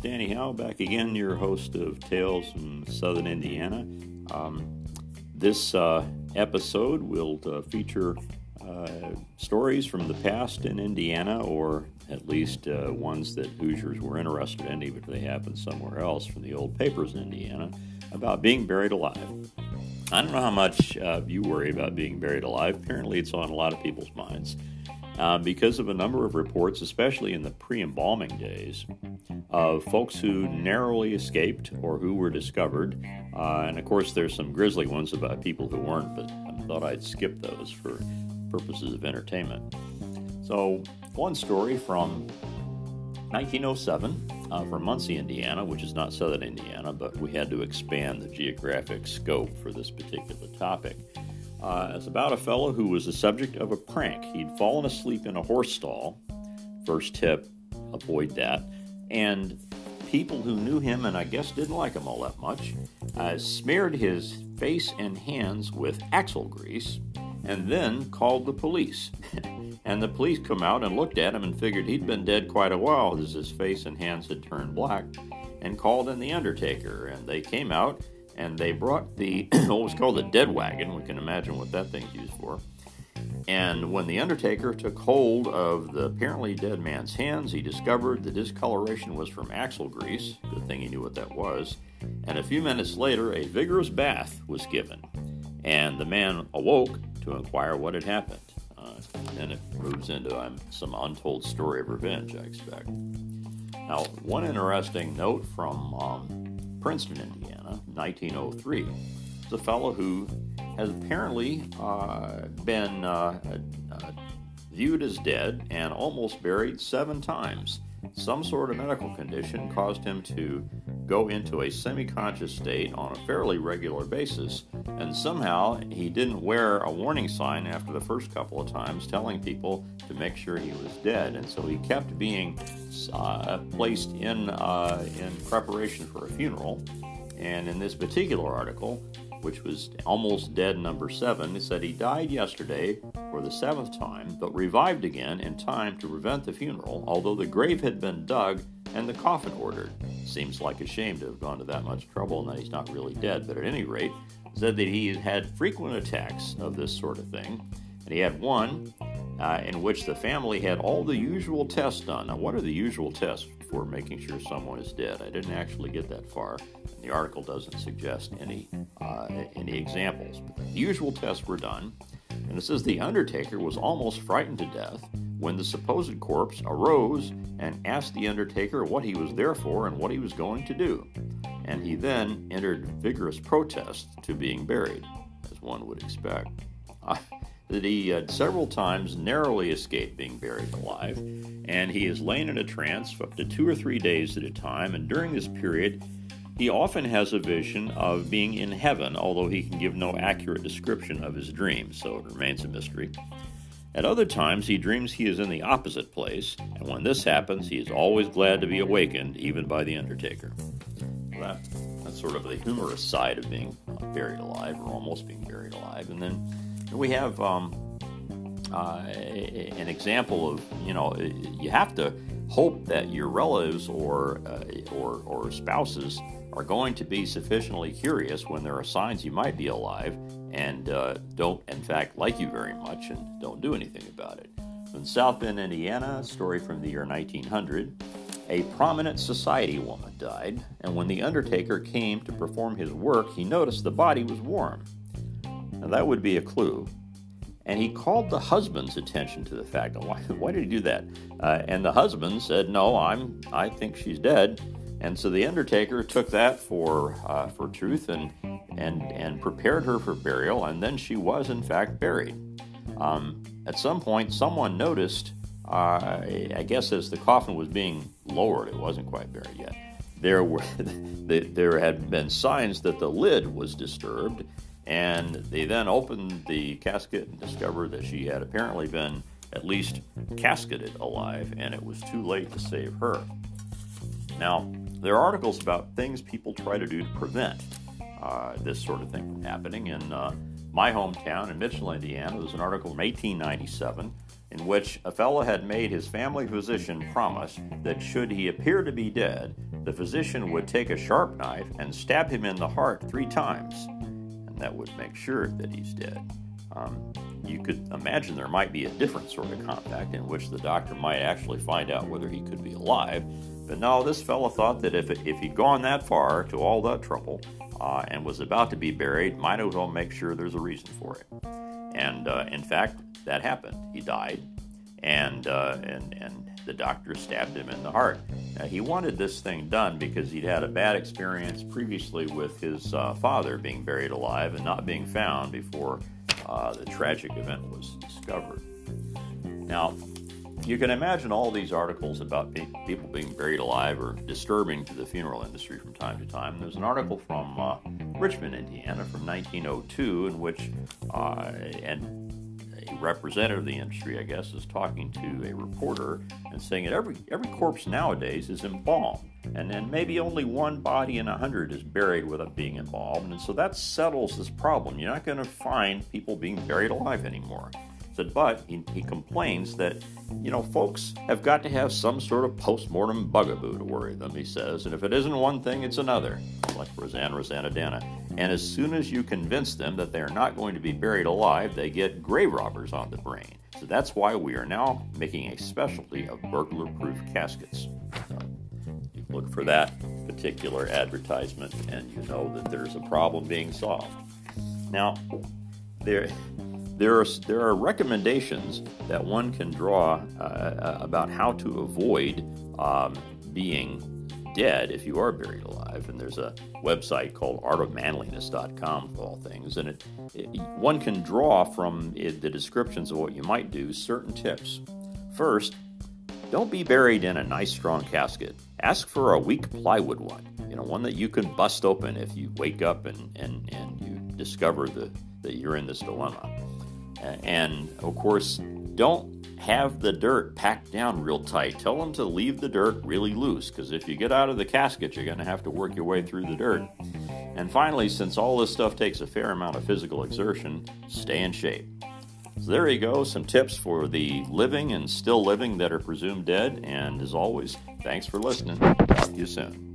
Danny Howe back again, your host of Tales from Southern Indiana. Um, this uh, episode will uh, feature uh, stories from the past in Indiana, or at least uh, ones that Hoosiers were interested in, even if they happened somewhere else from the old papers in Indiana, about being buried alive. I don't know how much uh, you worry about being buried alive. Apparently, it's on a lot of people's minds uh, because of a number of reports, especially in the pre embalming days, of folks who narrowly escaped or who were discovered. Uh, and of course, there's some grisly ones about people who weren't, but I thought I'd skip those for purposes of entertainment. So, one story from 1907 uh, from Muncie, Indiana, which is not southern Indiana, but we had to expand the geographic scope for this particular topic. Uh, it's about a fellow who was the subject of a prank. He'd fallen asleep in a horse stall. First tip, avoid that. And people who knew him and I guess didn't like him all that much uh, smeared his face and hands with axle grease and then called the police. and the police come out and looked at him and figured he'd been dead quite a while as his face and hands had turned black and called in the undertaker. And they came out and they brought the what was called the dead wagon. We can imagine what that thing's used for. And when the Undertaker took hold of the apparently dead man's hands, he discovered the discoloration was from axle grease. Good thing he knew what that was. And a few minutes later, a vigorous bath was given. And the man awoke to inquire what had happened. Uh, and it moves into um, some untold story of revenge, I expect. Now, one interesting note from um, Princeton, Indiana, 1903. It's a fellow who has apparently uh, been uh, uh, viewed as dead and almost buried seven times. Some sort of medical condition caused him to go into a semi conscious state on a fairly regular basis, and somehow he didn't wear a warning sign after the first couple of times telling people to make sure he was dead, and so he kept being uh, placed in, uh, in preparation for a funeral. And in this particular article, which was almost dead number seven, it said he died yesterday for the seventh time, but revived again in time to prevent the funeral, although the grave had been dug and the coffin ordered. Seems like a shame to have gone to that much trouble and that he's not really dead, but at any rate, said that he had frequent attacks of this sort of thing, and he had one uh, in which the family had all the usual tests done. Now, what are the usual tests for making sure someone is dead? I didn't actually get that far. And the article doesn't suggest any uh, any examples, but the usual tests were done. And it says the undertaker was almost frightened to death when the supposed corpse arose and asked the undertaker what he was there for and what he was going to do. And he then entered vigorous protest to being buried, as one would expect. Uh, that he had several times narrowly escaped being buried alive, and he has lain in a trance for up to two or three days at a time, and during this period, he often has a vision of being in heaven, although he can give no accurate description of his dreams, so it remains a mystery. At other times, he dreams he is in the opposite place, and when this happens, he is always glad to be awakened, even by the undertaker. That, that's sort of the humorous side of being uh, buried alive, or almost being buried alive. And then we have um, uh, an example of you know you have to hope that your relatives or uh, or, or spouses are going to be sufficiently curious when there are signs you might be alive and uh, don't in fact like you very much and don't do anything about it. In South Bend, Indiana, a story from the year 1900. A prominent society woman died, and when the undertaker came to perform his work, he noticed the body was warm. Now, that would be a clue. And he called the husband's attention to the fact. Why, why did he do that? Uh, and the husband said, "No, I'm. I think she's dead." And so the undertaker took that for uh, for truth and and and prepared her for burial. And then she was in fact buried. Um, at some point, someone noticed. Uh, I guess as the coffin was being lowered, it wasn't quite buried yet. There were there had been signs that the lid was disturbed, and they then opened the casket and discovered that she had apparently been at least casketed alive, and it was too late to save her. Now, there are articles about things people try to do to prevent uh, this sort of thing from happening. In uh, my hometown in Mitchell, Indiana, there was an article from 1897 in which a fellow had made his family physician promise that should he appear to be dead, the physician would take a sharp knife and stab him in the heart three times, that would make sure that he's dead. Um, you could imagine there might be a different sort of compact in which the doctor might actually find out whether he could be alive. But no, this fellow thought that if, if he'd gone that far to all that trouble uh, and was about to be buried, might as well make sure there's a reason for it. And uh, in fact, that happened. He died, and, uh, and, and the doctor stabbed him in the heart. he wanted this thing done because he'd had a bad experience previously with his uh, father being buried alive and not being found before uh, the tragic event was discovered. Now, you can imagine all these articles about people being buried alive or disturbing to the funeral industry from time to time. There's an article from uh, Richmond, Indiana, from 1902, in which uh, and a representative of the industry, I guess, is talking to a reporter and saying that every every corpse nowadays is embalmed, and then maybe only one body in a hundred is buried without being embalmed, and so that settles this problem. You're not going to find people being buried alive anymore. Said, but he, he complains that you know folks have got to have some sort of post-mortem bugaboo to worry them. He says, and if it isn't one thing, it's another. Like Rosanna Rosanna Roseannadanna. And as soon as you convince them that they are not going to be buried alive, they get grave robbers on the brain. So that's why we are now making a specialty of burglar-proof caskets. So you look for that particular advertisement, and you know that there's a problem being solved. Now, there there are, there are recommendations that one can draw uh, uh, about how to avoid um, being dead if you are buried alive. And there's a website called artofmanliness.com for all things. And it, it, one can draw from it, the descriptions of what you might do certain tips. First, don't be buried in a nice strong casket. Ask for a weak plywood one, you know, one that you can bust open if you wake up and, and, and you discover the, that you're in this dilemma. And of course, don't have the dirt packed down real tight. Tell them to leave the dirt really loose because if you get out of the casket, you're going to have to work your way through the dirt. And finally, since all this stuff takes a fair amount of physical exertion, stay in shape. So there you go, some tips for the living and still living that are presumed dead. And as always, thanks for listening. Talk to you soon.